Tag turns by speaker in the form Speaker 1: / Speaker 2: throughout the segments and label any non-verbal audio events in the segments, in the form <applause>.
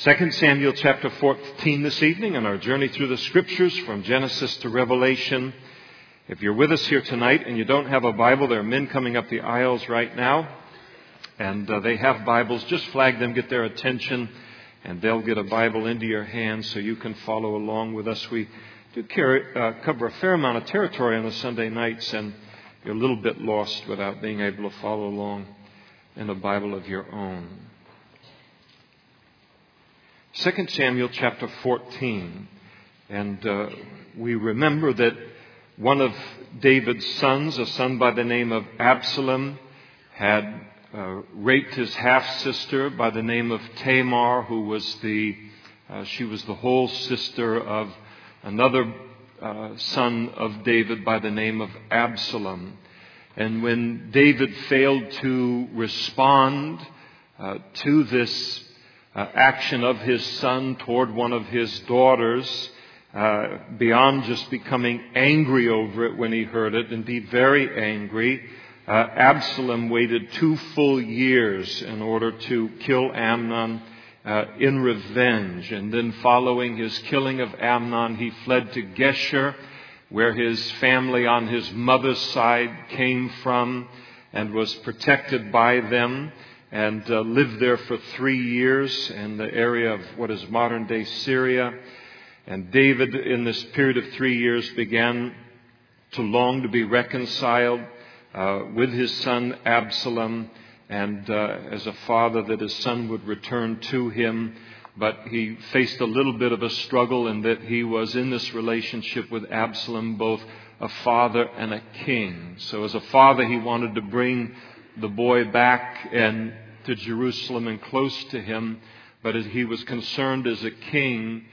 Speaker 1: 2 Samuel chapter 14 this evening in our journey through the scriptures from Genesis to Revelation. If you're with us here tonight and you don't have a Bible, there are men coming up the aisles right now, and uh, they have Bibles. Just flag them, get their attention, and they'll get a Bible into your hands so you can follow along with us. We do carry, uh, cover a fair amount of territory on the Sunday nights, and you're a little bit lost without being able to follow along in a Bible of your own. 2 Samuel chapter 14. And uh, we remember that one of David's sons, a son by the name of Absalom, had uh, raped his half sister by the name of Tamar, who was the uh, she was the whole sister of another uh, son of David by the name of Absalom. And when David failed to respond uh, to this uh, action of his son toward one of his daughters, uh, beyond just becoming angry over it when he heard it, and be very angry, uh, Absalom waited two full years in order to kill Amnon uh, in revenge. And then, following his killing of Amnon, he fled to Geshur, where his family on his mother's side came from and was protected by them and uh, lived there for three years in the area of what is modern day Syria. And David, in this period of three years, began to long to be reconciled uh, with his son Absalom, and uh, as a father, that his son would return to him. But he faced a little bit of a struggle in that he was in this relationship with Absalom, both a father and a king. So, as a father, he wanted to bring the boy back and to Jerusalem and close to him, but he was concerned as a king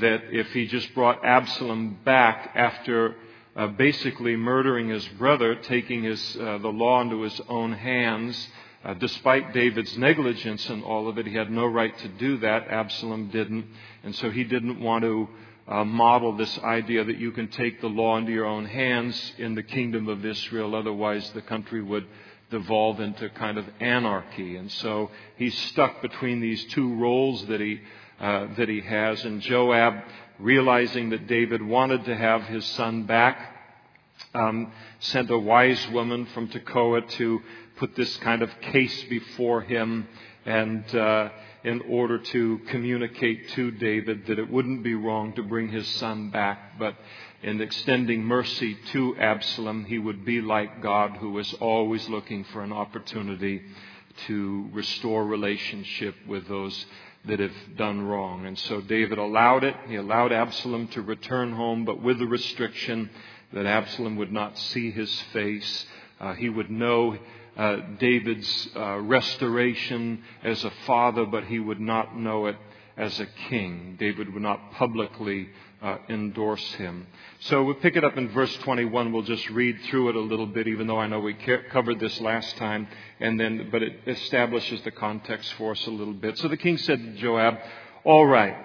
Speaker 1: that if he just brought Absalom back after uh, basically murdering his brother, taking his, uh, the law into his own hands, uh, despite David's negligence and all of it, he had no right to do that. Absalom didn't. And so he didn't want to uh, model this idea that you can take the law into your own hands in the kingdom of Israel, otherwise, the country would devolve into kind of anarchy. And so he's stuck between these two roles that he, uh, that he has. And Joab, realizing that David wanted to have his son back, um, sent a wise woman from Tekoa to put this kind of case before him and uh, in order to communicate to David that it wouldn't be wrong to bring his son back, but in extending mercy to Absalom, he would be like God, who was always looking for an opportunity to restore relationship with those that have done wrong. And so David allowed it. He allowed Absalom to return home, but with the restriction that Absalom would not see his face. Uh, he would know uh, David's uh, restoration as a father, but he would not know it as a king. David would not publicly uh, endorse him. So we'll pick it up in verse 21. We'll just read through it a little bit, even though I know we covered this last time, and then, but it establishes the context for us a little bit. So the king said to Joab, All right,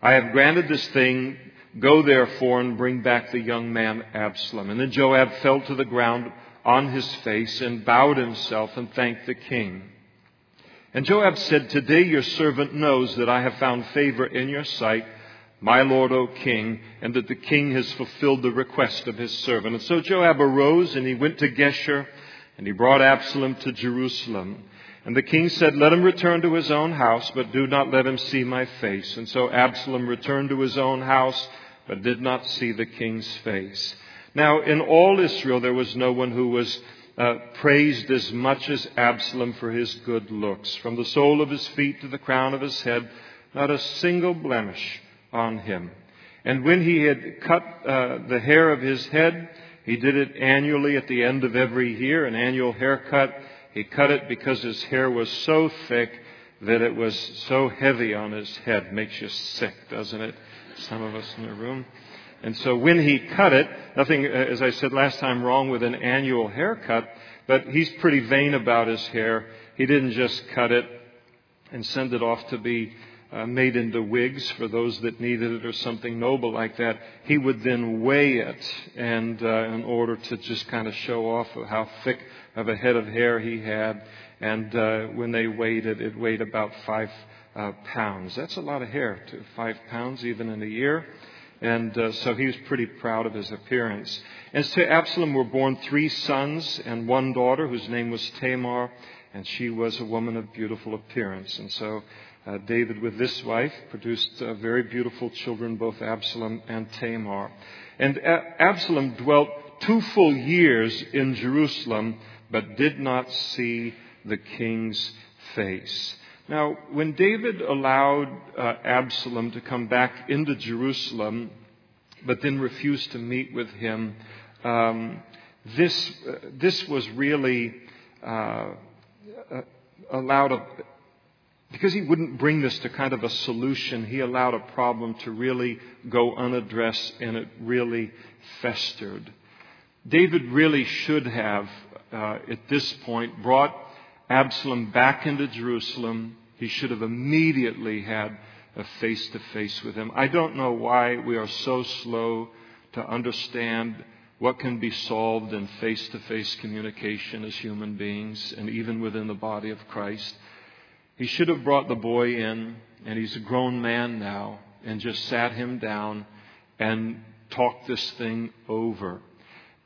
Speaker 1: I have granted this thing. Go therefore and bring back the young man Absalom. And then Joab fell to the ground on his face and bowed himself and thanked the king. And Joab said, Today your servant knows that I have found favor in your sight my lord, O king, and that the king has fulfilled the request of his servant. And so Joab arose and he went to Geshur and he brought Absalom to Jerusalem. And the king said, Let him return to his own house, but do not let him see my face. And so Absalom returned to his own house, but did not see the king's face. Now, in all Israel, there was no one who was uh, praised as much as Absalom for his good looks. From the sole of his feet to the crown of his head, not a single blemish on him. And when he had cut uh, the hair of his head, he did it annually at the end of every year, an annual haircut. He cut it because his hair was so thick that it was so heavy on his head. Makes you sick, doesn't it? Some of us in the room. And so when he cut it, nothing, uh, as I said last time, wrong with an annual haircut, but he's pretty vain about his hair. He didn't just cut it and send it off to be uh, made into wigs for those that needed it or something noble like that, he would then weigh it and uh, in order to just kind of show off how thick of a head of hair he had. And uh, when they weighed it, it weighed about five uh, pounds. That's a lot of hair, to five pounds even in a year. And uh, so he was pretty proud of his appearance. And to Absalom were born three sons and one daughter whose name was Tamar, and she was a woman of beautiful appearance. And so uh, David, with this wife, produced uh, very beautiful children, both Absalom and Tamar. And a- Absalom dwelt two full years in Jerusalem, but did not see the king's face. Now, when David allowed uh, Absalom to come back into Jerusalem, but then refused to meet with him, um, this, uh, this was really uh, uh allowed a, because he wouldn't bring this to kind of a solution, he allowed a problem to really go unaddressed and it really festered. David really should have, uh, at this point, brought Absalom back into Jerusalem he should have immediately had a face to face with him. I don't know why we are so slow to understand what can be solved in face to face communication as human beings and even within the body of Christ. He should have brought the boy in, and he's a grown man now, and just sat him down and talked this thing over.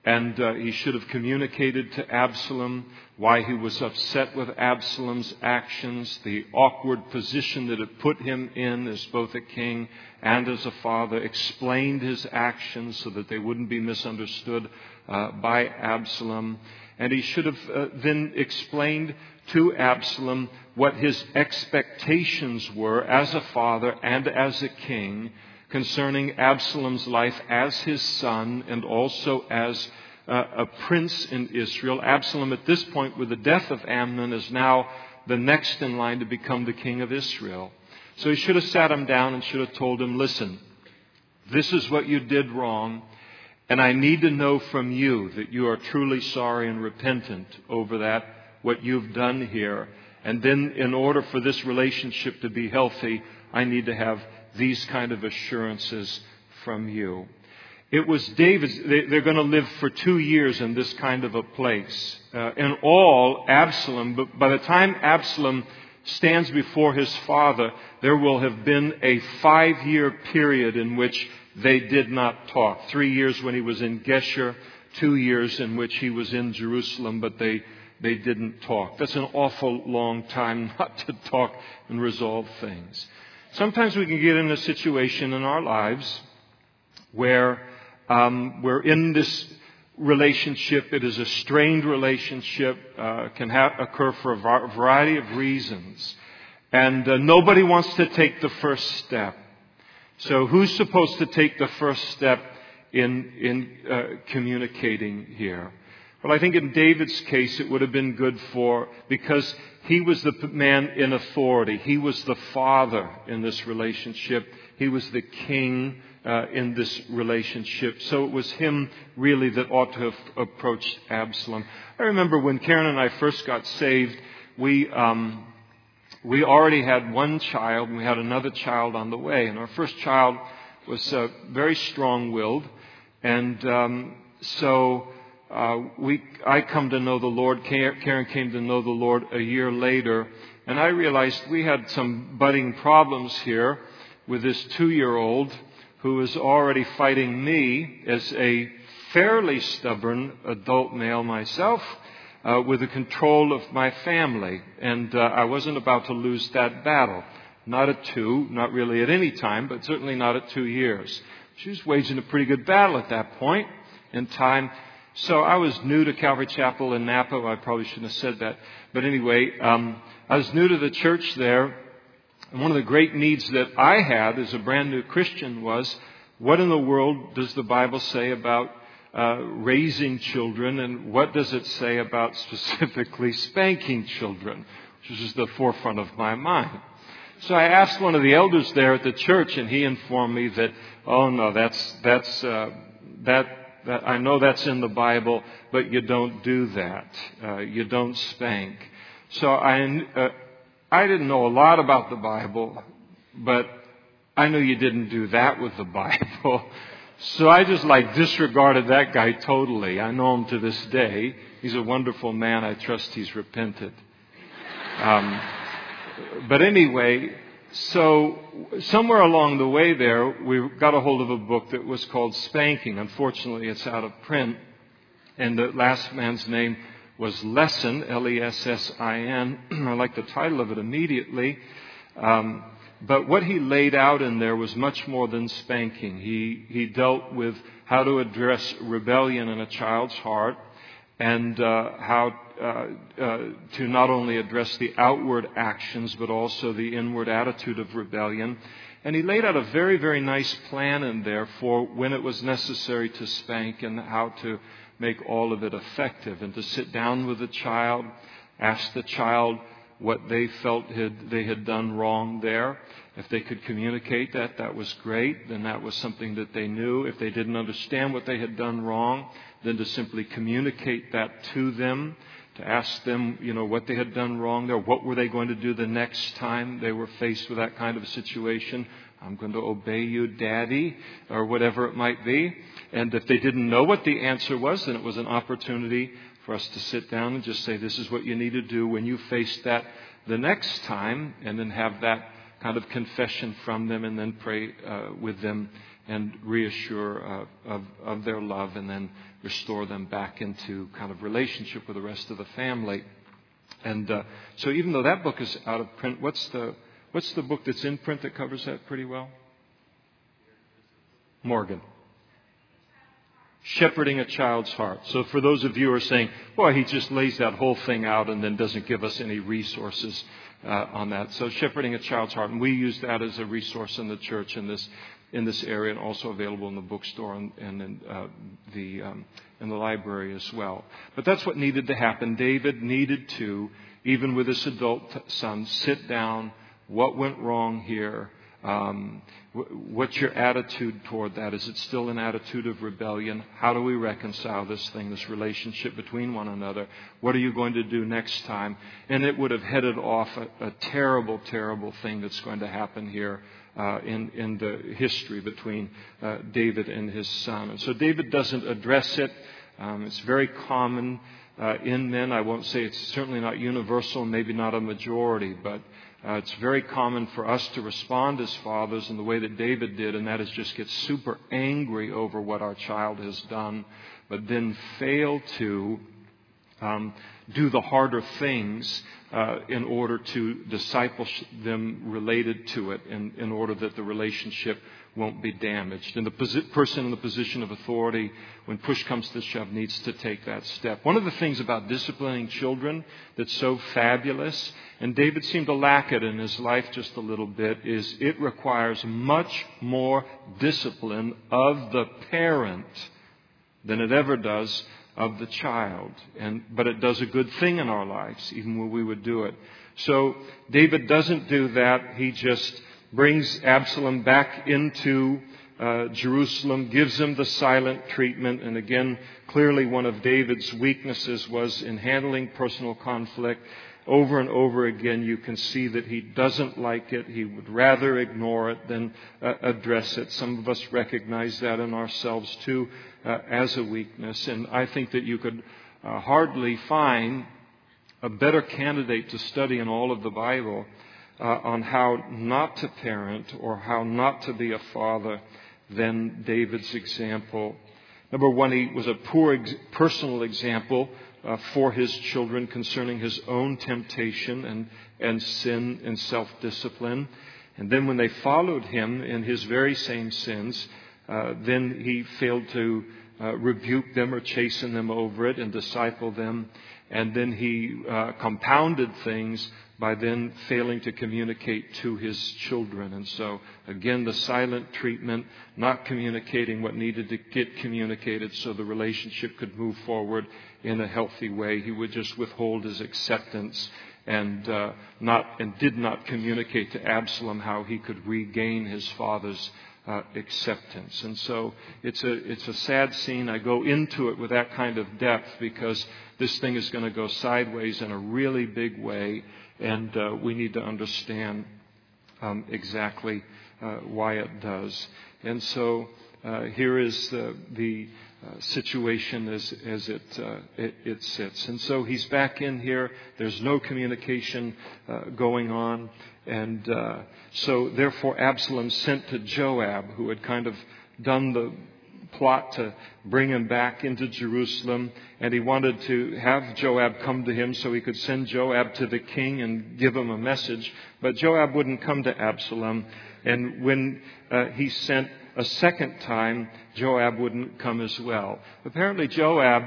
Speaker 1: And uh, he should have communicated to Absalom why he was upset with Absalom's actions, the awkward position that it put him in as both a king and as a father, explained his actions so that they wouldn't be misunderstood uh, by Absalom. And he should have uh, then explained to Absalom what his expectations were as a father and as a king concerning Absalom's life as his son and also as uh, a prince in Israel. Absalom, at this point, with the death of Amnon, is now the next in line to become the king of Israel. So he should have sat him down and should have told him, listen, this is what you did wrong, and I need to know from you that you are truly sorry and repentant over that, what you've done here. And then, in order for this relationship to be healthy, I need to have these kind of assurances from you. It was David's, they're going to live for two years in this kind of a place. Uh, in all, Absalom, but by the time Absalom stands before his father, there will have been a five year period in which they did not talk. Three years when he was in Geshur, two years in which he was in Jerusalem, but they, they didn't talk. That's an awful long time <laughs> not to talk and resolve things. Sometimes we can get in a situation in our lives where um, we're in this relationship. It is a strained relationship, uh, can occur for a variety of reasons. And uh, nobody wants to take the first step. So who's supposed to take the first step in, in uh, communicating here? Well, I think in David's case, it would have been good for, because he was the man in authority. He was the father in this relationship. He was the king uh, in this relationship. So it was him really that ought to have approached Absalom. I remember when Karen and I first got saved, we, um, we already had one child and we had another child on the way. And our first child was uh, very strong willed. And um, so uh, we, I come to know the Lord. Karen came to know the Lord a year later, and I realized we had some budding problems here with this two-year-old who was already fighting me as a fairly stubborn adult male myself. Uh, with the control of my family, and uh, I wasn't about to lose that battle. Not at two, not really at any time, but certainly not at two years. She was waging a pretty good battle at that point in time, so I was new to Calvary Chapel in Napa. I probably shouldn't have said that. But anyway, um, I was new to the church there. And one of the great needs that I had as a brand new Christian was what in the world does the Bible say about uh, raising children and what does it say about <laughs> specifically spanking children, which was the forefront of my mind. So I asked one of the elders there at the church, and he informed me that, oh no, that's that's uh, that that, I know that's in the Bible, but you don't do that. Uh, you don't spank. So I, uh, I didn't know a lot about the Bible, but I knew you didn't do that with the Bible. <laughs> So I just like disregarded that guy totally. I know him to this day. He's a wonderful man. I trust he's repented. Um, but anyway, so somewhere along the way there, we got a hold of a book that was called Spanking. Unfortunately, it's out of print. And the last man's name was Lessin, L-E-S-S-I-N. <clears throat> I like the title of it immediately. Um, but what he laid out in there was much more than spanking. He, he dealt with how to address rebellion in a child's heart and uh, how Uh, uh, to not only address the outward actions but also the inward attitude of rebellion. And he laid out a very, very nice plan in there for when it was necessary to spank and how to make all of it effective and to sit down with the child, ask the child what they felt had, they had done wrong there. If they could communicate that, that was great. Then that was something that they knew. If they didn't understand what they had done wrong, then to simply communicate that to them, to ask them, you know, what they had done wrong there, what were they going to do the next time they were faced with that kind of a situation. I'm going to obey you, Daddy, or whatever it might be. And if they didn't know what the answer was, then it was an opportunity for us to sit down and just say, this is what you need to do when you face that the next time, and then have that kind of confession from them, and then pray uh, with them and reassure uh, of, of their love, and then restore them back into kind of relationship with the rest of the family. And uh, so, even though that book is out of print, what's the what's the book that's in print that covers that pretty well? Morgan. Shepherding a child's heart. So, for those of you who are saying, "Boy, he just lays that whole thing out and then doesn't give us any resources," uh, on that. So, shepherding a child's heart, and we use that as a resource in the church in this in this area, and also available in the bookstore and, and in uh, the um, in the library as well. But that's what needed to happen. David needed to, even with his adult son, sit down. What went wrong here? Um, what's your attitude toward that? Is it still an attitude of rebellion? How do we reconcile this thing, this relationship between one another? What are you going to do next time? And it would have headed off a, a terrible, terrible thing that's going to happen here uh, in, in the history between uh, David and his son. And so David doesn't address it. Um, it's very common uh, in men. I won't say it's certainly not universal, maybe not a majority, but uh, it's very common for us to respond as fathers in the way that David did, and that is just get super angry over what our child has done, but then fail to um, do the harder things uh, in order to disciple them related to it, in, in order that the relationship won't be damaged. And the posi- person in the position of authority, when push comes to shove, needs to take that step. One of the things about disciplining children that's so fabulous, and David seemed to lack it in his life just a little bit, is it requires much more discipline of the parent than it ever does of the child. And, but it does a good thing in our lives, even when we would do it. So David doesn't do that. He just brings Absalom back into uh, Jerusalem, gives him the silent treatment, and again, clearly one of David's weaknesses was in handling personal conflict. Over and over again, you can see that he doesn't like it. He would rather ignore it than uh, address it. Some of us recognize that in ourselves too uh, as a weakness, and I think that you could uh, hardly find a better candidate to study in all of the Bible uh, on how not to parent or how not to be a father than David's example. Number one, he was a poor ex- personal example uh, for his children concerning his own temptation and, and sin and self discipline. And then when they followed him in his very same sins, uh, then he failed to uh, rebuke them or chasten them over it and disciple them. And then he uh, compounded things by then failing to communicate to his children. And so, again, the silent treatment, not communicating what needed to get communicated so the relationship could move forward in a healthy way. He would just withhold his acceptance and uh, not and did not communicate to Absalom how he could regain his father's uh, acceptance. And so it's a it's a sad scene. I go into it with that kind of depth because this thing is going to go sideways in a really big way and uh, we need to understand um, exactly uh, why it does. And so uh, here is the, the uh, situation as, as it, uh, it, it, sits. And so he's back in here. There's no communication going on. And uh, so, therefore, Absalom sent to Joab, who had kind of done the plot to bring him back into Jerusalem, and he wanted to have Joab come to him so he could send Joab to the king and give him a message. But Joab wouldn't come to Absalom, and when uh, he sent a second time, Joab wouldn't come as well. Apparently, Joab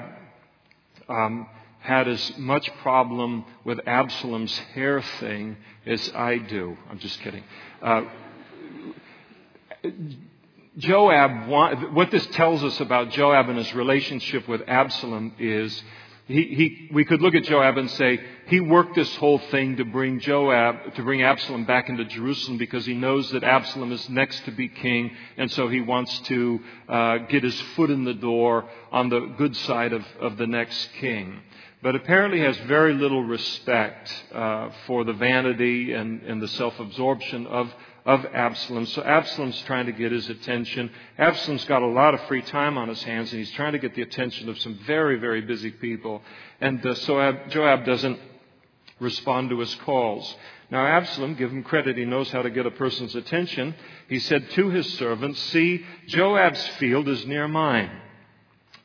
Speaker 1: um, had as much problem with Absalom's hair thing as I do. I'm just kidding. Uh, Joab, what this tells us about Joab and his relationship with Absalom is he, he, we could look at Joab and say he worked this whole thing to bring Joab, to bring Absalom back into Jerusalem because he knows that Absalom is next to be king, and so he wants to uh, get his foot in the door on the good side of, of the next king. But apparently has very little respect uh, for the vanity and, and the self-absorption of of Absalom. So Absalom's trying to get his attention. Absalom's got a lot of free time on his hands, and he's trying to get the attention of some very, very busy people. And uh, so Ab- Joab doesn't respond to his calls. Now, Absalom, give him credit, he knows how to get a person's attention. He said to his servants, See, Joab's field is near mine,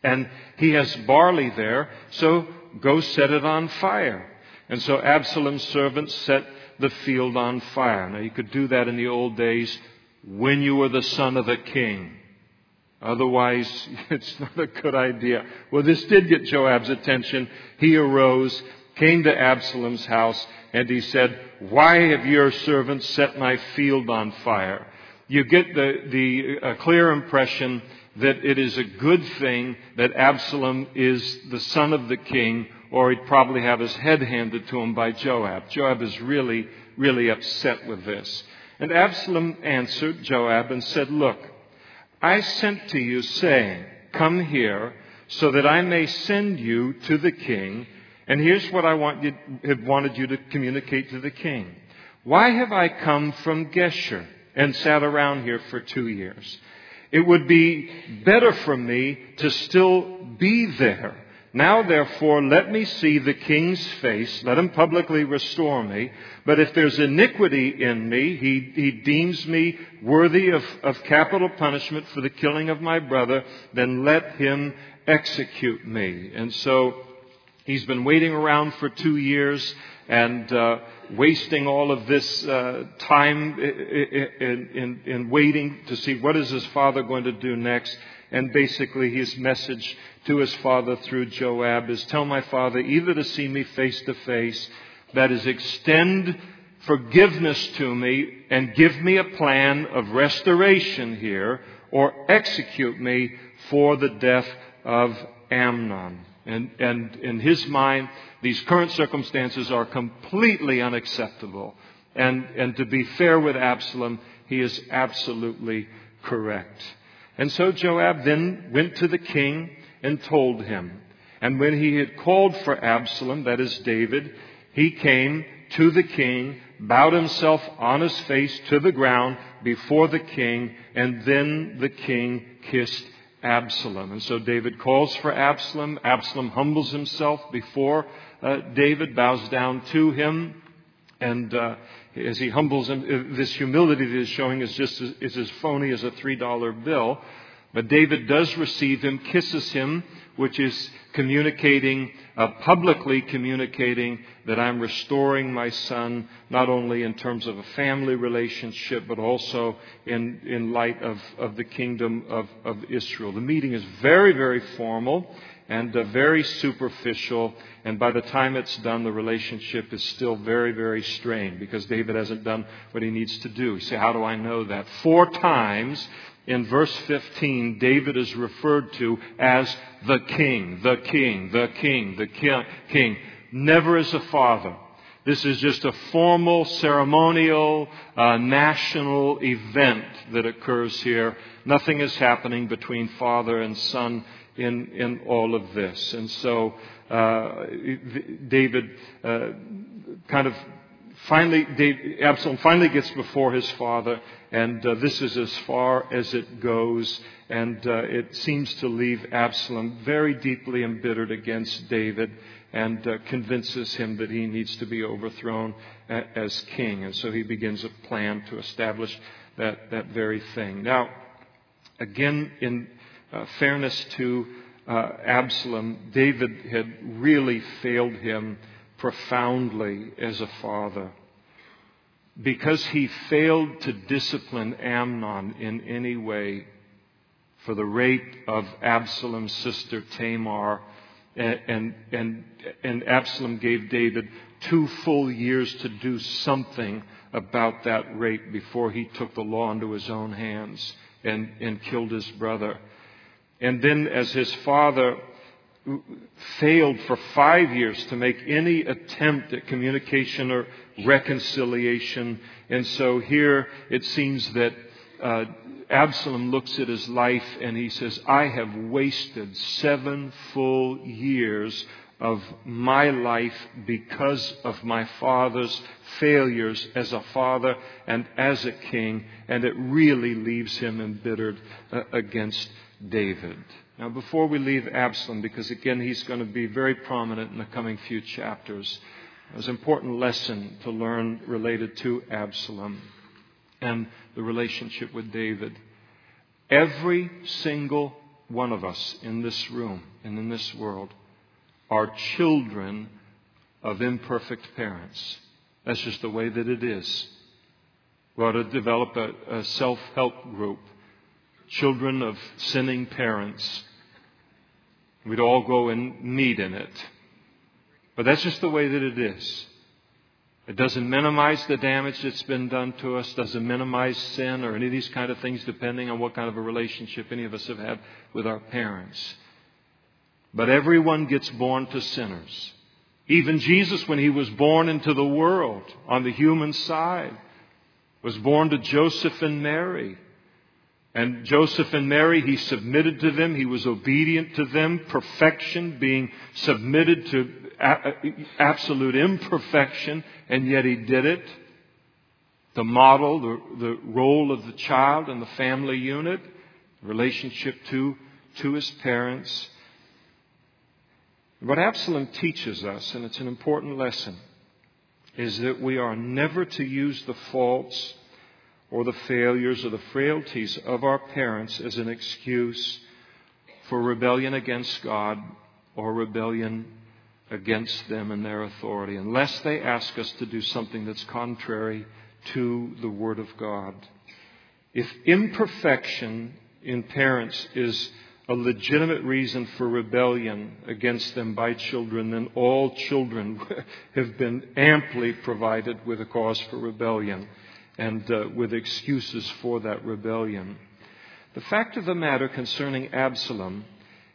Speaker 1: and he has barley there, so go set it on fire. And so Absalom's servants set the field on fire. Now, you could do that in the old days when you were the son of a king. Otherwise, <laughs> it's not a good idea. Well, this did get Joab's attention. He arose, came to Absalom's house, and he said, Why have your servants set my field on fire? You get the, the uh, clear impression that it is a good thing that Absalom is the son of the king or he'd probably have his head handed to him by Joab. Joab is really, really upset with this. And Absalom answered Joab and said, Look, I sent to you saying, Come here, so that I may send you to the king. And here's what I want you, have wanted you to communicate to the king. Why have I come from Geshur and sat around here for two years? It would be better for me to still be there now therefore let me see the king's face, let him publicly restore me. But if there's iniquity in me, he, he deems me worthy of, of capital punishment for the killing of my brother, then let him execute me. And so he's been waiting around for two years and uh, wasting all of this uh, time in, in, in waiting to see what is his father going to do next. And basically, his message to his father through Joab is tell my father either to see me face to face, that is, extend forgiveness to me and give me a plan of restoration here, or execute me for the death of Amnon. And, and in his mind, these current circumstances are completely unacceptable. And, and to be fair with Absalom, he is absolutely correct. And so Joab then went to the king and told him. And when he had called for Absalom, that is David, he came to the king, bowed himself on his face to the ground before the king, and then the king kissed Absalom. And so David calls for Absalom. Absalom humbles himself before uh, David, bows down to him, and uh, as he humbles him, uh, this humility that he's showing is just as, is as phony as a $3 bill. But David does receive him, kisses him, which is communicating, uh, publicly communicating that I'm restoring my son, not only in terms of a family relationship, but also in, in light of, of the kingdom of, of Israel. The meeting is very, very formal and uh, very superficial. And by the time it's done, the relationship is still very, very strained because David hasn't done what he needs to do. You say, how do I know that? Four times in verse 15, David is referred to as the king, the king, the king, the king, never as a father. This is just a formal, ceremonial, uh, national event that occurs here. Nothing is happening between father and son in, in all of this. And so uh, David uh, kind of finally, David, Absalom finally gets before his father, and uh, this is as far as it goes. And uh, it seems to leave Absalom very deeply embittered against David and uh, convinces him that he needs to be overthrown as king. And so he begins a plan to establish that, that very thing. Now, again, in uh, fairness to uh, Absalom, David had really failed him profoundly as a father. Because he failed to discipline Amnon in any way for the rape of Absalom's sister Tamar, and, and, and, and Absalom gave David two full years to do something about that rape before he took the law into his own hands and, and killed his brother. And then, as his father failed for five years to make any attempt at communication or reconciliation, and so here it seems that uh, Absalom looks at his life and he says, I have wasted seven full years of my life because of my father's failures as a father and as a king, and it really leaves him embittered uh, against David. Now, before we leave Absalom, because again he's going to be very prominent in the coming few chapters, there's an important lesson to learn related to Absalom and the relationship with David. Every single one of us in this room and in this world are children of imperfect parents. That's just the way that it is. We ought to develop a, a self help group. Children of sinning parents. We'd all go and meet in it. But that's just the way that it is. It doesn't minimize the damage that's been done to us, doesn't minimize sin or any of these kind of things, depending on what kind of a relationship any of us have had with our parents. But everyone gets born to sinners. Even Jesus, when he was born into the world on the human side, was born to Joseph and Mary. And Joseph and Mary, he submitted to them. He was obedient to them. Perfection, being submitted to absolute imperfection, and yet he did it. The model, the, the role of the child in the family unit, relationship to, to his parents. What Absalom teaches us, and it's an important lesson, is that we are never to use the faults or the failures or the frailties of our parents as an excuse for rebellion against God or rebellion against them and their authority, unless they ask us to do something that's contrary to the Word of God. If imperfection in parents is a legitimate reason for rebellion against them by children, then all children <laughs> have been amply provided with a cause for rebellion and uh, with excuses for that rebellion. The fact of the matter concerning Absalom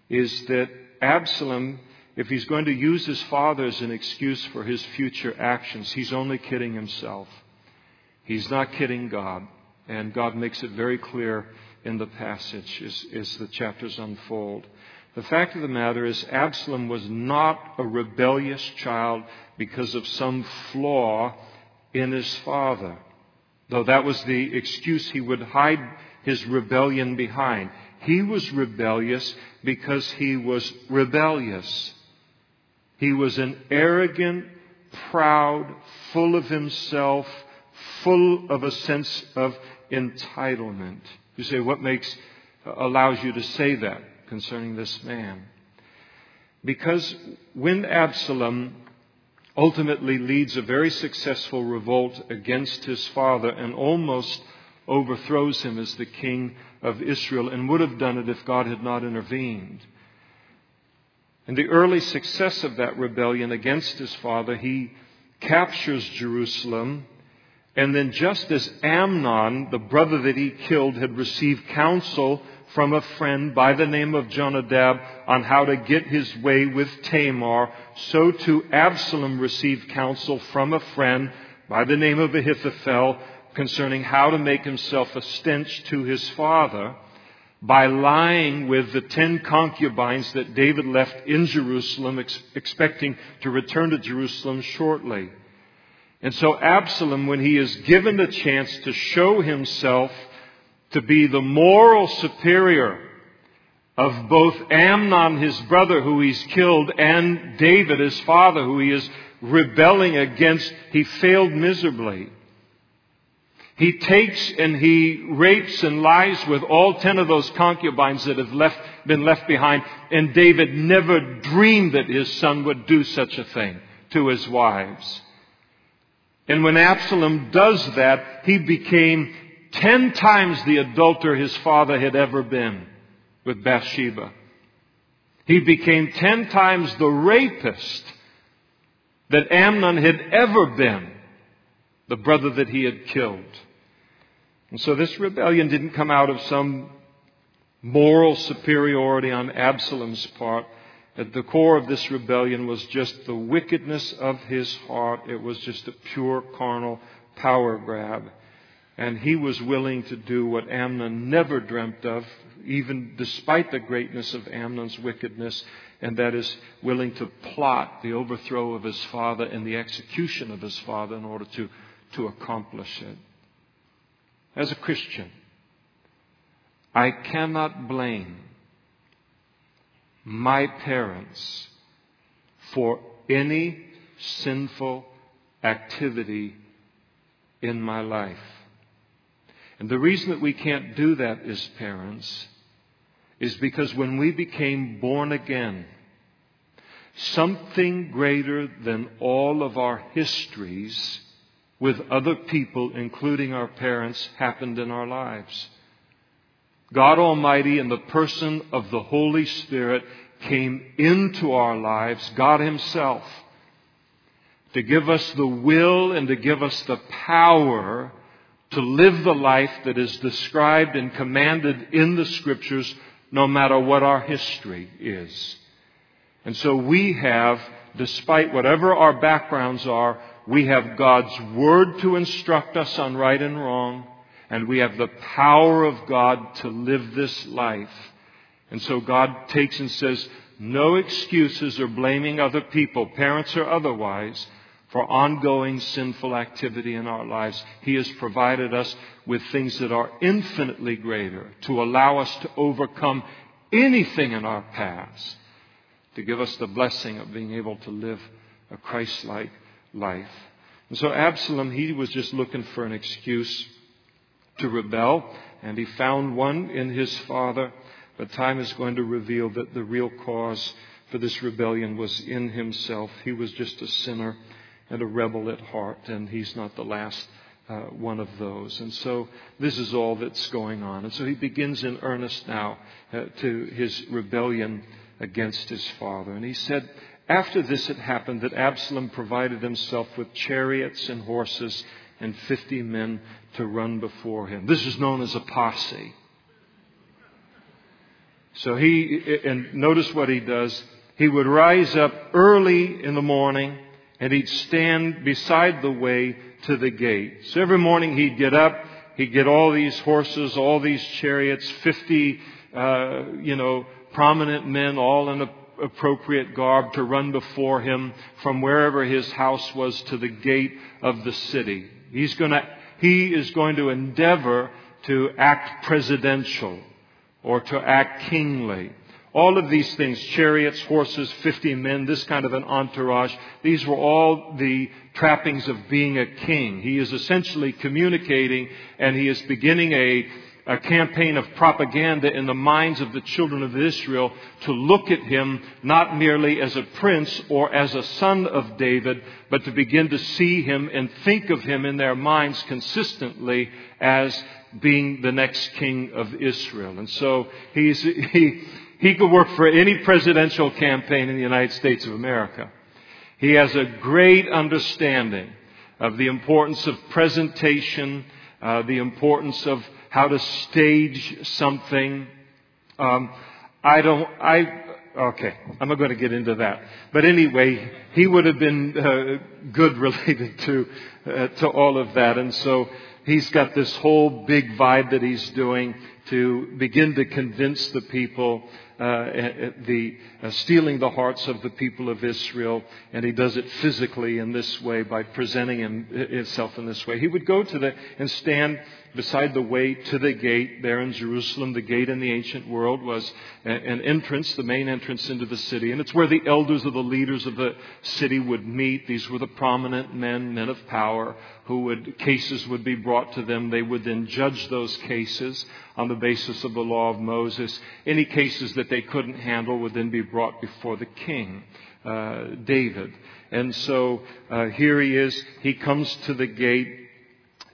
Speaker 1: is that Absalom, if he's going to use his father as an excuse for his future actions, he's only kidding himself. He's not kidding God. And God makes it very clear in the passage as, as the chapters unfold. The fact of the matter is, Absalom was not a rebellious child because of some flaw in his father, though that was the excuse he would hide his rebellion behind. He was rebellious because he was rebellious. He was an arrogant, proud, full of himself, full of a sense of entitlement. You say, what makes, allows you to say that concerning this man? Because when Absalom ultimately leads a very successful revolt against his father and almost overthrows him as the king of Israel and would have done it if God had not intervened. In the early success of that rebellion against his father, he captures Jerusalem and then, just as Amnon, the brother that he killed, had received counsel from a friend by the name of Jonadab on how to get his way with Tamar, so too Absalom received counsel from a friend by the name of Ahithophel concerning how to make himself a stench to his father by lying with the ten concubines that David left in Jerusalem, ex- expecting to return to Jerusalem shortly. And so Absalom, when he is given the chance to show himself to be the moral superior of both Amnon, his brother, who he's killed, and David, his father, who he is rebelling against, he failed miserably. He takes and he rapes and lies with all ten of those concubines that have left, been left behind, and David never dreamed that his son would do such a thing to his wives. And when Absalom does that, he became ten times the adulterer his father had ever been with Bathsheba. He became ten times the rapist that Amnon had ever been, the brother that he had killed. And so this rebellion didn't come out of some moral superiority on Absalom's part. At the core of this rebellion was just the wickedness of his heart. It was just a pure carnal power grab. And he was willing to do what Amnon never dreamt of, even despite the greatness of Amnon's wickedness, and that is willing to plot the overthrow of his father and the execution of his father in order to, to accomplish it as a Christian, I cannot blame my parents for any sinful activity in my life. And the reason that we can't do that as parents is because when we became born again, something greater than all of our histories with other people, including our parents, happened in our lives. God Almighty, in the person of the Holy Spirit, came into our lives, God Himself, to give us the will and to give us the power to live the life that is described and commanded in the Scriptures, no matter what our history is. And so we have, despite whatever our backgrounds are, we have God's Word to instruct us on right and wrong, and we have the power of God to live this life. And so God takes and says, no excuses or blaming other people, parents or otherwise, for ongoing sinful activity in our lives. He has provided us with things that are infinitely greater to allow us to overcome anything in our past, to give us the blessing of being able to live a Christ like life. And so Absalom, he was just looking for an excuse to rebel, and he found one in his father. But time is going to reveal that the real cause for this rebellion was in himself. He was just a sinner and a rebel at heart, and he's not the last uh, one of those. And so this is all that's going on. And so he begins in earnest now uh, to his rebellion against his father. And he said, after this had happened, that Absalom provided himself with chariots and horses and fifty men to run before him. This is known as a posse. So he, and notice what he does. He would rise up early in the morning and he'd stand beside the way to the gate. So every morning he'd get up, he'd get all these horses, all these chariots, 50, uh, you know, prominent men all in appropriate garb to run before him from wherever his house was to the gate of the city. He's to, he is going to endeavor to act presidential or to act kingly. All of these things, chariots, horses, 50 men, this kind of an entourage, these were all the trappings of being a king. He is essentially communicating and he is beginning a a campaign of propaganda in the minds of the children of Israel to look at him not merely as a prince or as a son of David, but to begin to see him and think of him in their minds consistently as being the next king of Israel. And so he's, <laughs> he, he could work for any presidential campaign in the United States of America. He has a great understanding of the importance of presentation, uh, the importance of how to stage something. Um, I don't, I, okay, I'm not going to get into that. But anyway, he would have been uh, good <laughs> related to, uh, to all of that. And so he's got this whole big vibe that he's doing to begin to convince the people uh, the uh, stealing the hearts of the people of Israel, and he does it physically in this way by presenting him, himself in this way. He would go to the and stand beside the way to the gate there in Jerusalem. The gate in the ancient world was an entrance, the main entrance into the city. And it's where the elders of the leaders of the city would meet. These were the prominent men, men of power, who would, cases would be brought to them. They would then judge those cases on the basis of the law of Moses. Any cases that they couldn't handle would then be brought before the king, uh, David. And so uh, here he is. He comes to the gate.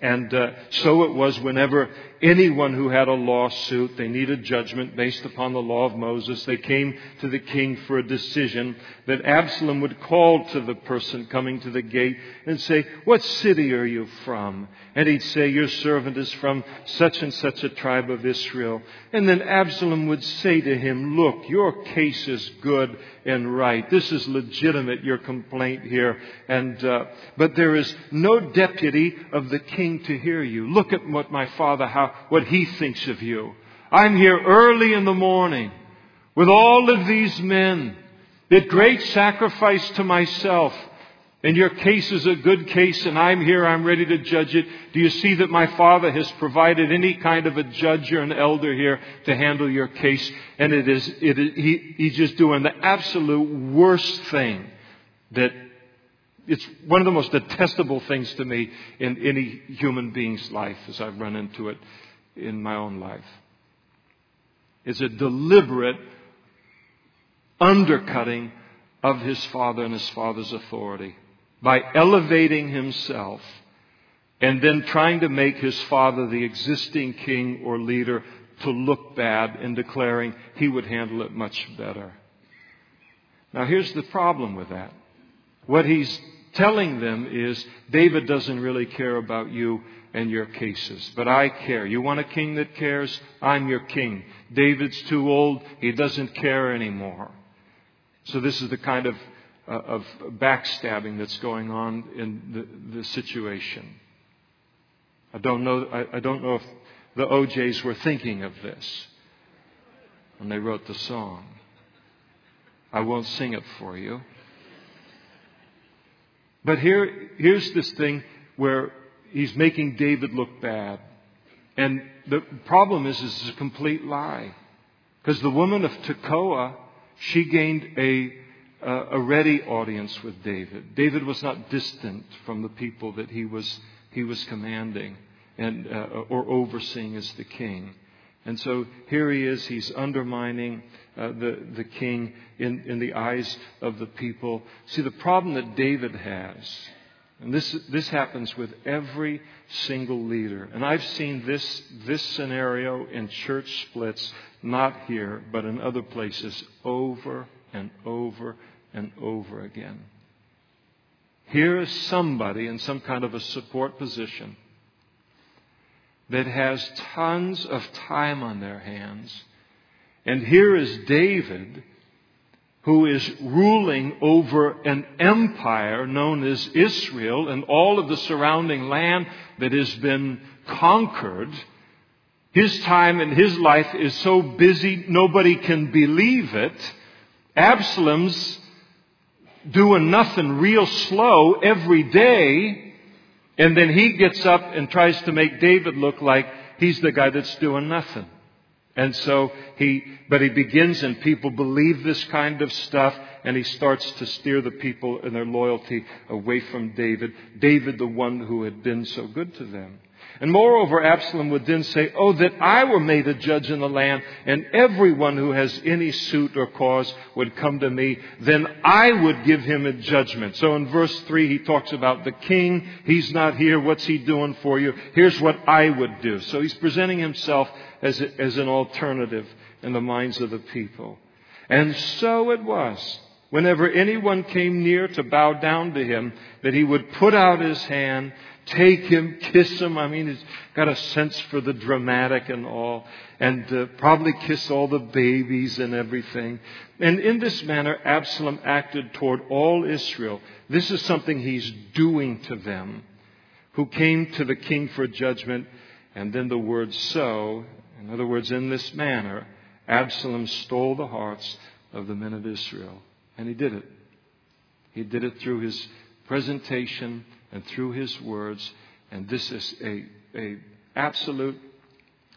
Speaker 1: And uh, so it was whenever anyone who had a lawsuit, they needed judgment based upon the law of Moses, they came to the king for a decision, that Absalom would call to the person coming to the gate and say, What city are you from? And he'd say, Your servant is from such and such a tribe of Israel. And then Absalom would say to him, Look, your case is good and right. This is legitimate, your complaint here. And, uh, but there is no deputy of the king to hear you. Look at what my father, how, what he thinks of you. I'm here early in the morning with all of these men. Did great sacrifice to myself. And your case is a good case, and I'm here, I'm ready to judge it. Do you see that my father has provided any kind of a judge or an elder here to handle your case? And it is, it is he, he's just doing the absolute worst thing that it's one of the most detestable things to me in any human being's life as I've run into it in my own life. It's a deliberate undercutting of his father and his father's authority by elevating himself and then trying to make his father, the existing king or leader, to look bad and declaring he would handle it much better. Now, here's the problem with that. What he's telling them is David doesn't really care about you and your cases, but I care. You want a king that cares? I'm your king. David's too old. He doesn't care anymore. So this is the kind of, uh, of backstabbing that's going on in the, the situation. I don't know, I, I don't know if the O'Jays were thinking of this when they wrote the song. I won't sing it for you. But here, here's this thing where he's making David look bad. And the problem is, is it's a complete lie. Because the woman of Tekoa she gained a, a ready audience with David. David was not distant from the people that he was, he was commanding and, uh, or overseeing as the king. And so here he is, he's undermining uh, the, the king in, in the eyes of the people. See, the problem that David has, and this, this happens with every single leader, and I've seen this, this scenario in church splits not here, but in other places, over and over and over again. Here is somebody in some kind of a support position that has tons of time on their hands. And here is David, who is ruling over an empire known as Israel and all of the surrounding land that has been conquered his time and his life is so busy, nobody can believe it. Absalom's doing nothing real slow every day, and then he gets up and tries to make David look like he's the guy that's doing nothing. And so he, but he begins and people believe this kind of stuff and he starts to steer the people and their loyalty away from David. David, the one who had been so good to them. And moreover, Absalom would then say, Oh, that I were made a judge in the land, and everyone who has any suit or cause would come to me, then I would give him a judgment. So in verse 3, he talks about the king. He's not here. What's he doing for you? Here's what I would do. So he's presenting himself as, as an alternative in the minds of the people. And so it was whenever anyone came near to bow down to him, that he would put out his hand take him, kiss him. I mean, he's got a sense for the dramatic and all, and uh, probably kiss all the babies and everything. And in this manner, Absalom acted toward all Israel. This is something he's doing to them, who came to the king for judgment. And then the word so, in other words, in this manner, Absalom stole the hearts of the men of Israel. And he did it. He did it through his presentation and through his words. And this is a, a absolute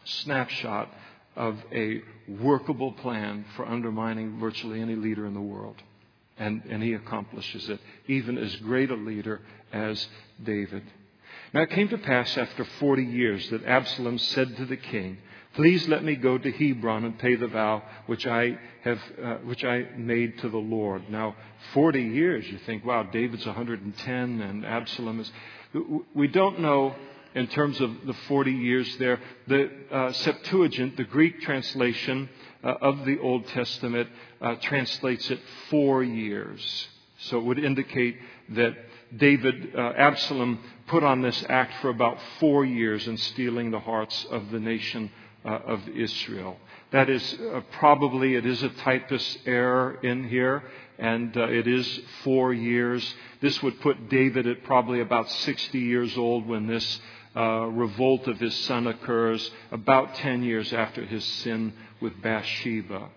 Speaker 1: snapshot of a workable plan for undermining virtually any leader in the world. And, and he accomplishes it, even as great a leader as David. Now it came to pass after 40 years that Absalom said to the king, Please let me go to Hebron and pay the vow which I have, uh, which I made to the Lord. Now, 40 years, you think, wow, David's 110 and Absalom is. We don't know in terms of the 40 years there. The uh, Septuagint, the Greek translation uh, of the Old Testament, uh, translates it four years. So it would indicate that David, uh, Absalom, put on this act for about four years in stealing the hearts of the nation uh, of Israel. That is uh, probably, it is a typus error in here, and uh, it is four years. This would put David at probably about 60 years old when this uh, revolt of his son occurs, about 10 years after his sin with Bathsheba.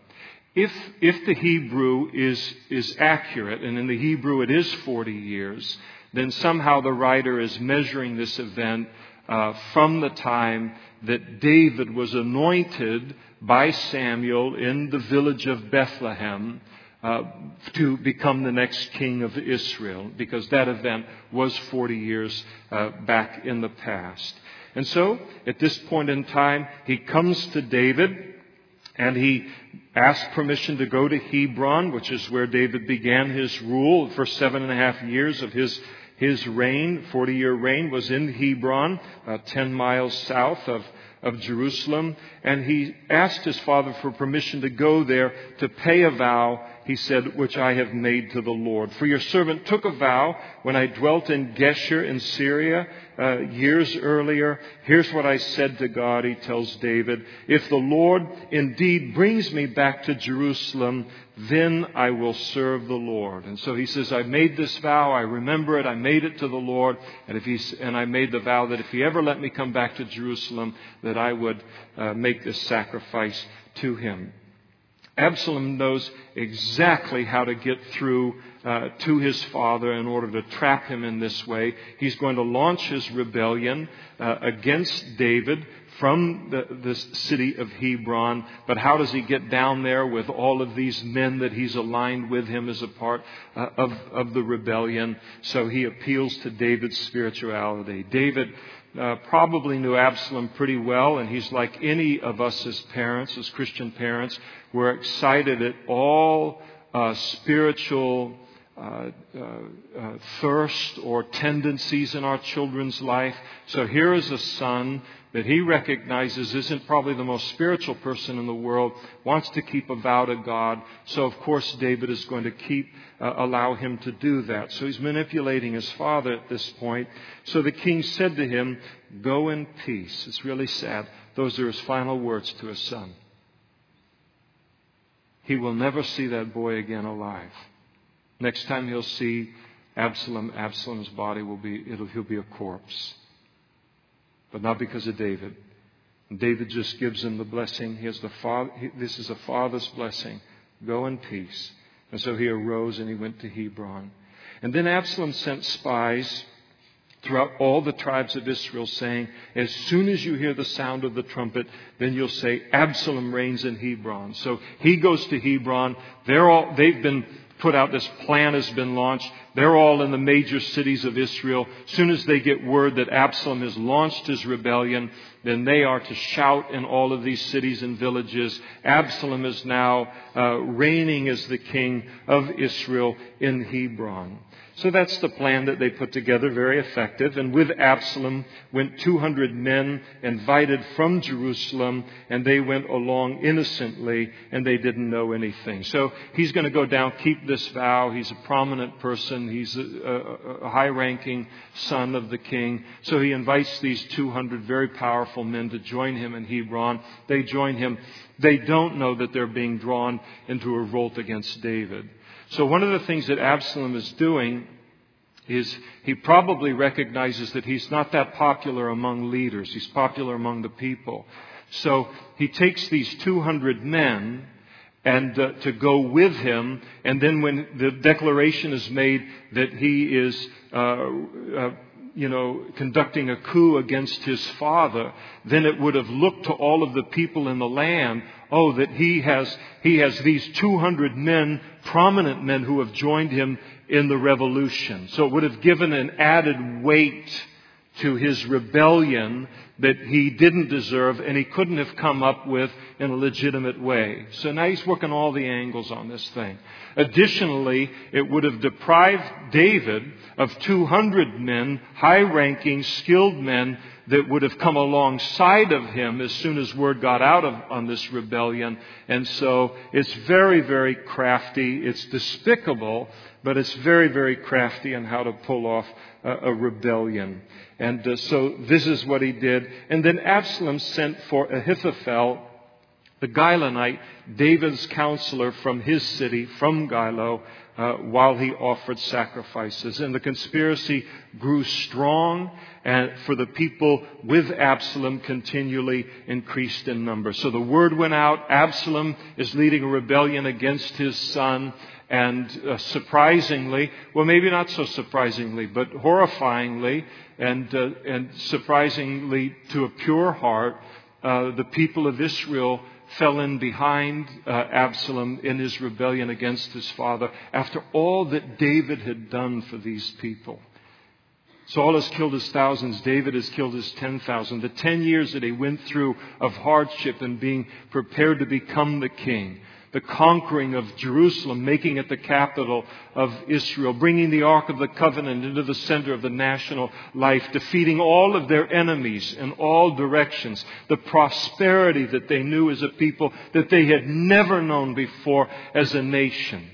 Speaker 1: If, if the Hebrew is, is accurate, and in the Hebrew it is 40 years, then somehow the writer is measuring this event uh, from the time that David was anointed by Samuel in the village of Bethlehem uh, to become the next king of Israel, because that event was 40 years uh, back in the past. And so, at this point in time, he comes to David and he asks permission to go to Hebron, which is where David began his rule for seven and a half years of his his reign, 40 year reign, was in Hebron, uh, 10 miles south of, of Jerusalem. And he asked his father for permission to go there to pay a vow he said, which I have made to the Lord. For your servant took a vow when I dwelt in Geshur in Syria uh, years earlier. Here's what I said to God, he tells David. If the Lord indeed brings me back to Jerusalem, then I will serve the Lord. And so he says, I made this vow, I remember it, I made it to the Lord, and if he's, and I made the vow that if he ever let me come back to Jerusalem, that I would uh, make this sacrifice to him. Absalom knows exactly how to get through uh, to his father in order to trap him in this way. He's going to launch his rebellion uh, against David from the, city of Hebron. But how does he get down there with all of these men that he's aligned with him as a part uh, of, of the rebellion? So he appeals to David's spirituality. David uh, probably knew Absalom pretty well, and he's like any of us as parents, as Christian parents. We're excited at all uh, spiritual uh, uh, uh, thirst or tendencies in our children's life. So here is a son that he recognizes isn't probably the most spiritual person in the world, wants to keep a vow to God. So of course David is going to keep, uh, allow him to do that. So he's manipulating his father at this point. So the king said to him, go in peace. It's really sad. Those are his final words to his son. He will never see that boy again alive. Next time he'll see Absalom, Absalom's body will be, he'll be a corpse but not because of David. David just gives him the blessing. He has the father, he, this is a father's blessing. Go in peace. And so he arose and he went to Hebron. And then Absalom sent spies throughout all the tribes of Israel, saying, As soon as you hear the sound of the trumpet, then you'll say, Absalom reigns in Hebron. So he goes to Hebron. They're all, they've been put out, this plan has been launched. They're all in the major cities of Israel. Soon as they get word that Absalom has launched his rebellion, then they are to shout in all of these cities and villages. Absalom is now uh, reigning as the king of Israel in Hebron. So that's the plan that they put together, very effective. And with Absalom went 200 men invited from Jerusalem, and they went along innocently, and they didn't know anything. So he's going to go down, keep this vow. He's a prominent person. He's a, a, a high ranking son of the king. So he invites these 200 very powerful men to join him in Hebron. They join him. They don't know that they're being drawn into a revolt against David. So one of the things that Absalom is doing is he probably recognizes that he's not that popular among leaders. He's popular among the people. So he takes these 200 men and uh, to go with him. And then when the declaration is made that he is, uh, uh, you know, conducting a coup against his father, then it would have looked to all of the people in the land, oh, that he has, he has these 200 men, prominent men who have joined him in the revolution. So it would have given an added weight to his rebellion that he didn't deserve and he couldn't have come up with in a legitimate way. So now he's working all the angles on this thing. Additionally, it would have deprived David of 200 men, high ranking, skilled men that would have come alongside of him as soon as word got out of, on this rebellion. And so it's very, very crafty. It's despicable, but it's very, very crafty in how to pull off a, a rebellion. And uh, so this is what he did. And then Absalom sent for Ahithophel, the Gilonite, David's counselor from his city, from Gilo, uh, while he offered sacrifices. And the conspiracy grew strong, and for the people with Absalom continually increased in number. So the word went out Absalom is leading a rebellion against his son. And uh, surprisingly, well, maybe not so surprisingly, but horrifyingly and, uh, and surprisingly to a pure heart, uh, the people of Israel fell in behind uh, Absalom in his rebellion against his father after all that David had done for these people. Saul has killed his thousands, David has killed his ten thousand. The ten years that he went through of hardship and being prepared to become the king, the conquering of Jerusalem, making it the capital of Israel, bringing the Ark of the Covenant into the center of the national life, defeating all of their enemies in all directions, the prosperity that they knew as a people that they had never known before as a nation.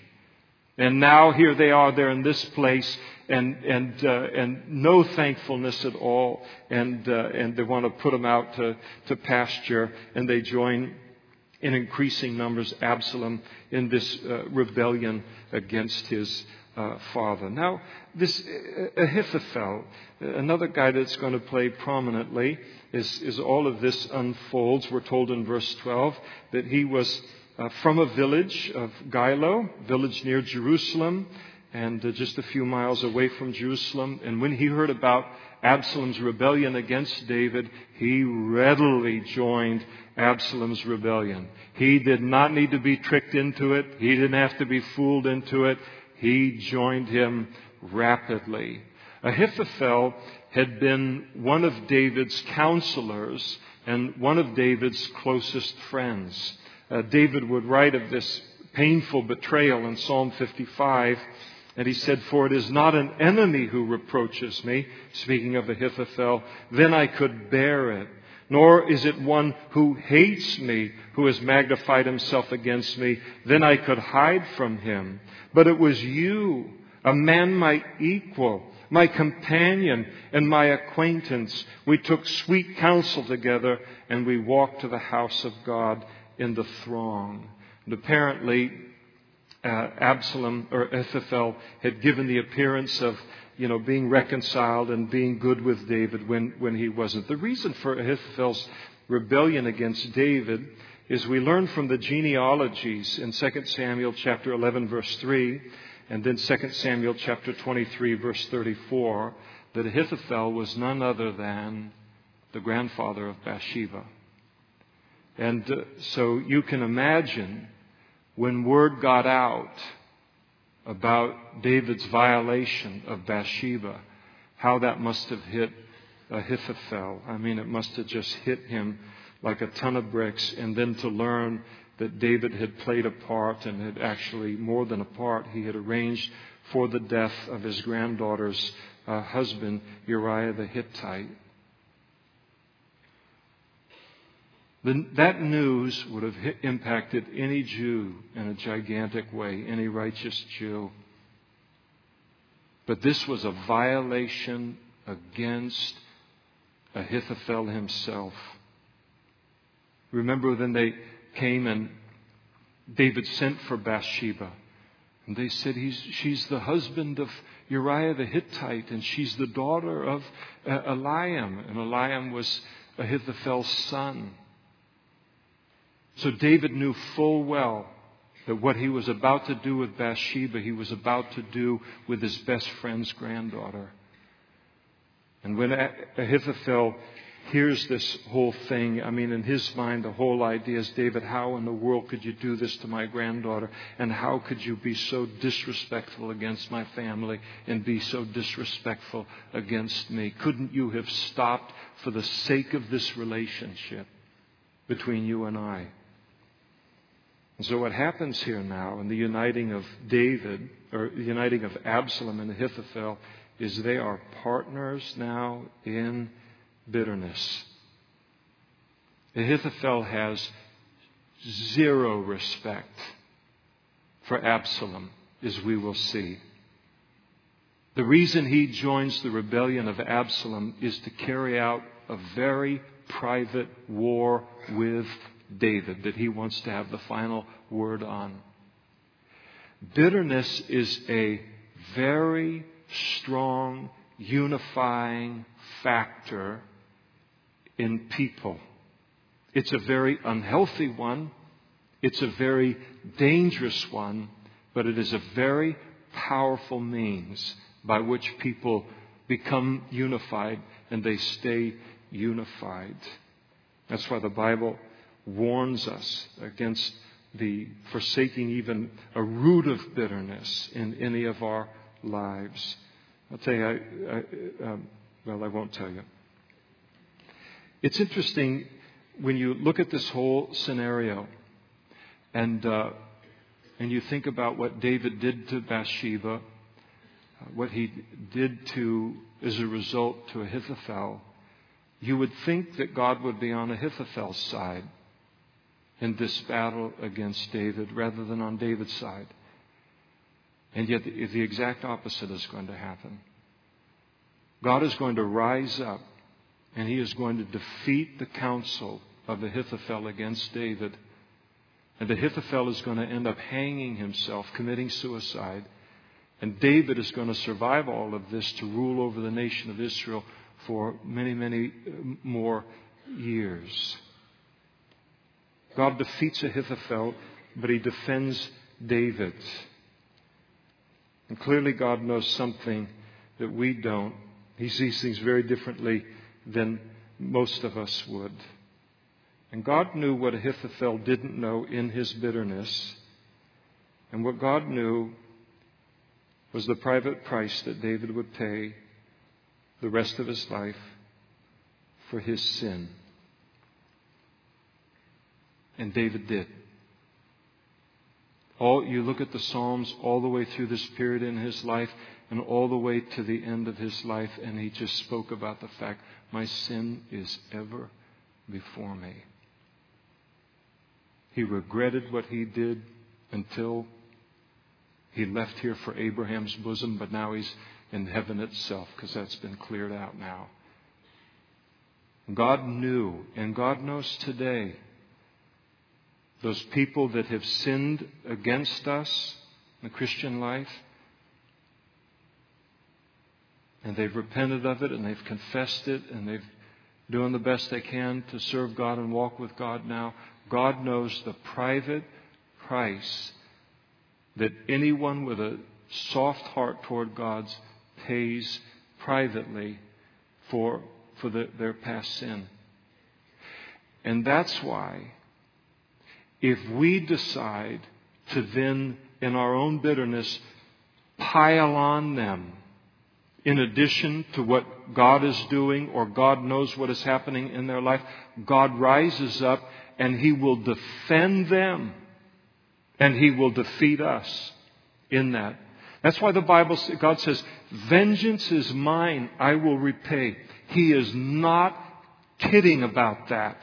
Speaker 1: And now here they are, they're in this place, and and uh, and no thankfulness at all, and uh, and they want to put them out to to pasture, and they join in increasing numbers Absalom in this uh, rebellion against his uh, father. Now, this uh, Ahithophel, another guy that's going to play prominently, is, is all of this unfolds. We're told in verse 12 that he was uh, from a village of Gilo, village near Jerusalem, and uh, just a few miles away from Jerusalem. And when he heard about Absalom's rebellion against David, he readily joined Absalom's rebellion. He did not need to be tricked into it. He didn't have to be fooled into it. He joined him rapidly. Ahithophel had been one of David's counselors and one of David's closest friends. Uh, David would write of this painful betrayal in Psalm 55 and he said, For it is not an enemy who reproaches me, speaking of Ahithophel, then I could bear it. Nor is it one who hates me who has magnified himself against me, then I could hide from him. But it was you, a man my equal, my companion, and my acquaintance. We took sweet counsel together, and we walked to the house of God in the throng. And apparently, Absalom or Ahithophel had given the appearance of, you know, being reconciled and being good with David when, when he wasn't. The reason for Ahithophel's rebellion against David is we learn from the genealogies in 2 Samuel chapter 11 verse 3 and then 2 Samuel chapter 23 verse 34 that Ahithophel was none other than the grandfather of Bathsheba. And uh, so you can imagine when word got out about David's violation of Bathsheba, how that must have hit Ahithophel. I mean, it must have just hit him like a ton of bricks. And then to learn that David had played a part and had actually more than a part, he had arranged for the death of his granddaughter's uh, husband, Uriah the Hittite. That news would have impacted any Jew in a gigantic way, any righteous Jew. But this was a violation against Ahithophel himself. Remember when they came and David sent for Bathsheba. And they said, He's, She's the husband of Uriah the Hittite, and she's the daughter of uh, Eliam. And Eliam was Ahithophel's son. So David knew full well that what he was about to do with Bathsheba, he was about to do with his best friend's granddaughter. And when Ahithophel hears this whole thing, I mean, in his mind, the whole idea is David, how in the world could you do this to my granddaughter? And how could you be so disrespectful against my family and be so disrespectful against me? Couldn't you have stopped for the sake of this relationship between you and I? And so what happens here now in the uniting of David, or the uniting of Absalom and Ahithophel, is they are partners now in bitterness. Ahithophel has zero respect for Absalom, as we will see. The reason he joins the rebellion of Absalom is to carry out a very private war with David that he wants to have the final word on. Bitterness is a very strong, unifying factor in people. It's a very unhealthy one. It's a very dangerous one, but it is a very powerful means by which people become unified and they stay unified. That's why the Bible warns us against the forsaking even a root of bitterness in any of our lives. I'll tell you, I, I, um, well, I won't tell you. It's interesting when you look at this whole scenario and, uh, and you think about what David did to Bathsheba, uh, what he did to, as a result, to Ahithophel, you would think that God would be on Ahithophel's side in this battle against David rather than on David's side. And yet, the, exact opposite is going to happen. God is going to rise up and he is going to defeat the counsel of Ahithophel against David. And Ahithophel is going to end up hanging himself, committing suicide. And David is going to survive all of this to rule over the nation of Israel for many, many uh, more years. God defeats Ahithophel, but he defends David. And clearly, God knows something that we don't. He sees things very differently than most of us would. And God knew what Ahithophel didn't know in his bitterness. And what God knew was the private price that David would pay the rest of his life for his sin. And David did. All, you look at the Psalms all the way through this period in his life and all the way to the end of his life, and he just spoke about the fact, my sin is ever before me. He regretted what he did until he left here for Abraham's bosom, but now he's in heaven itself because that's been cleared out now. God knew, and God knows today those people that have sinned against us in the Christian life, and they've repented of it and they've confessed it and they've doing the best they can to serve God and walk with God now. God knows the private price that anyone with a soft heart toward God's pays privately for, for the, their past sin. And that's why if we decide to then, in our own bitterness, pile on them, in addition to what God is doing or God knows what is happening in their life, God rises up and He will defend them and He will defeat us in that. That's why the Bible, God says, vengeance is mine, I will repay. He is not kidding about that.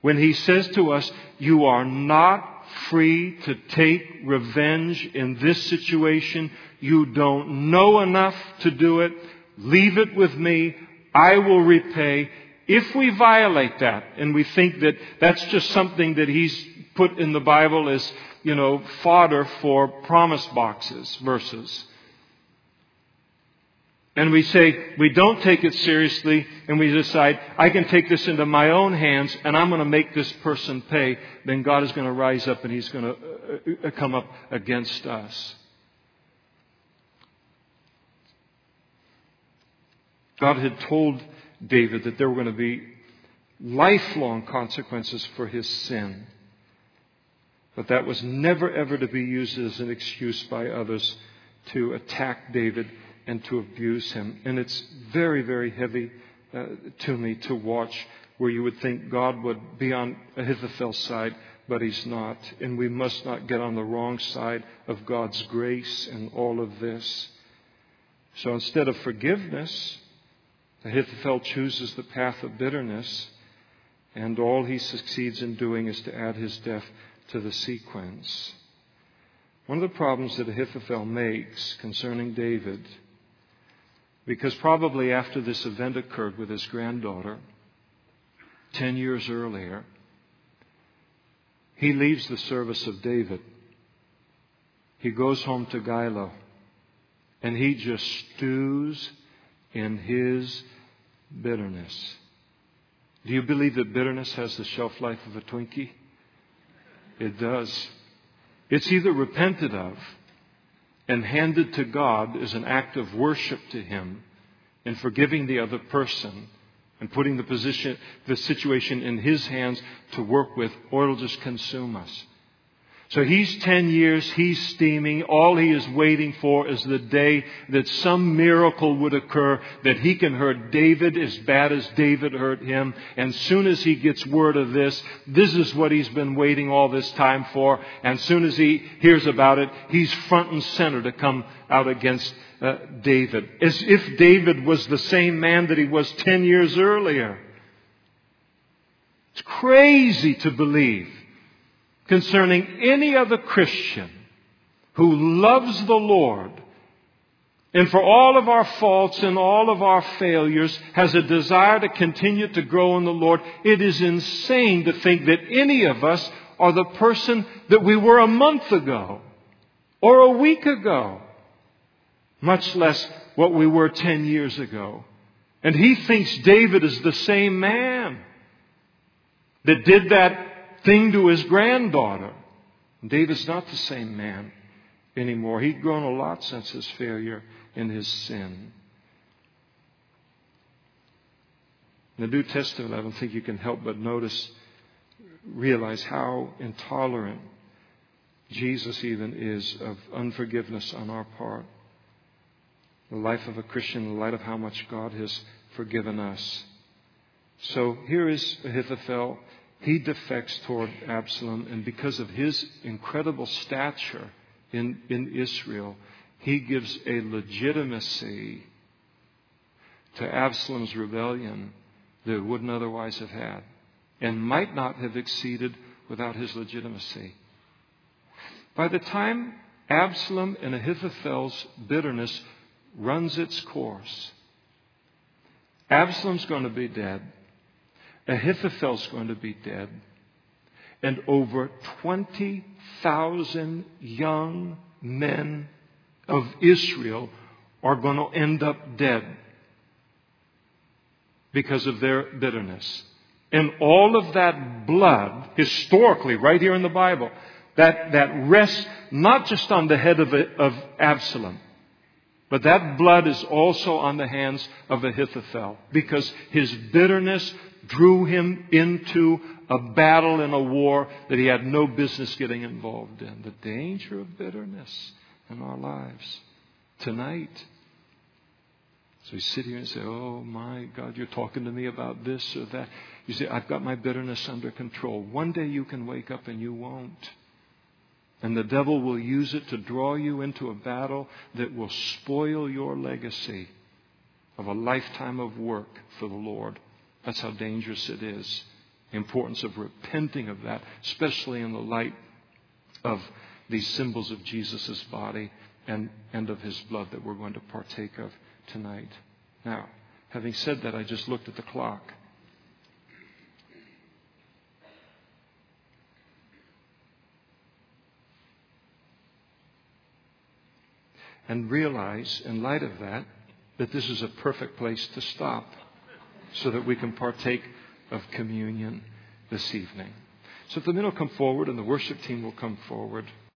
Speaker 1: When he says to us, You are not free to take revenge in this situation, you don't know enough to do it, leave it with me, I will repay. If we violate that and we think that that's just something that he's put in the Bible as you know, fodder for promise boxes verses. And we say, we don't take it seriously, and we decide, I can take this into my own hands, and I'm going to make this person pay. Then God is going to rise up and He's going to uh, uh, come up against us. God had told David that there were going to be lifelong consequences for his sin. But that was never ever to be used as an excuse by others to attack David and to abuse him. And it's very, very heavy uh, to me to watch where you would think God would be on Ahithophel's side, but he's not. And we must not get on the wrong side of God's grace in all of this. So instead of forgiveness, Ahithophel chooses the path of bitterness, and all he succeeds in doing is to add his death to the sequence. One of the problems that Ahithophel makes concerning David, because probably after this event occurred with his granddaughter, 10 years earlier, he leaves the service of David. He goes home to Giloh, and he just stews in his bitterness. Do you believe that bitterness has the shelf life of a Twinkie? It does. It's either repented of and handed to God as an act of worship to Him in forgiving the other person and putting the position, the situation in His hands to work with, or it'll just consume us. So he's 10 years, he's steaming. All he is waiting for is the day that some miracle would occur that he can hurt David as bad as David hurt him. And soon as he gets word of this, this is what he's been waiting all this time for. And soon as he hears about it, he's front and center to come out against uh, David. As if David was the same man that he was 10 years earlier. It's crazy to believe concerning any other Christian who loves the Lord and for all of our faults and all of our failures has a desire to continue to grow in the Lord, it is insane to think that any of us are the person that we were a month ago or a week ago, much less what we were 10 years ago. And he thinks David is the same man that did that thing to his granddaughter. David's not the same man anymore. He'd grown a lot since his failure in his sin. In the New Testament, I don't think you can help but notice, realize how intolerant Jesus even is of unforgiveness on our part. The life of a Christian in light of how much God has forgiven us. So here is Ahithophel he defects toward Absalom, and because of his incredible stature in, in Israel, he gives a legitimacy to Absalom's rebellion that it wouldn't otherwise have had, and might not have exceeded without his legitimacy. By the time Absalom and Ahithophel's bitterness runs its course, Absalom's going to be dead. Ahithophel's going to be dead. And over 20,000 young men of Israel are going to end up dead because of their bitterness. And all of that blood, historically, right here in the Bible, that, that rests not just on the head of, of Absalom, but that blood is also on the hands of Ahithophel because his bitterness drew him into a battle and a war that he had no business getting involved in. The danger of bitterness in our lives tonight. So you sit here and say, Oh my God, you're talking to me about this or that. You say, I've got my bitterness under control. One day you can wake up and you won't. And the devil will use it to draw you into a battle that will spoil your legacy of a lifetime of work for the Lord. That's how dangerous it is. The importance of repenting of that, especially in the light of these symbols of Jesus' body and, and of his blood that we're going to partake of tonight. Now, having said that, I just looked at the clock. And realize, in light of that, that this is a perfect place to stop so that we can partake of communion this evening. So if the men will come forward and the worship team will come forward.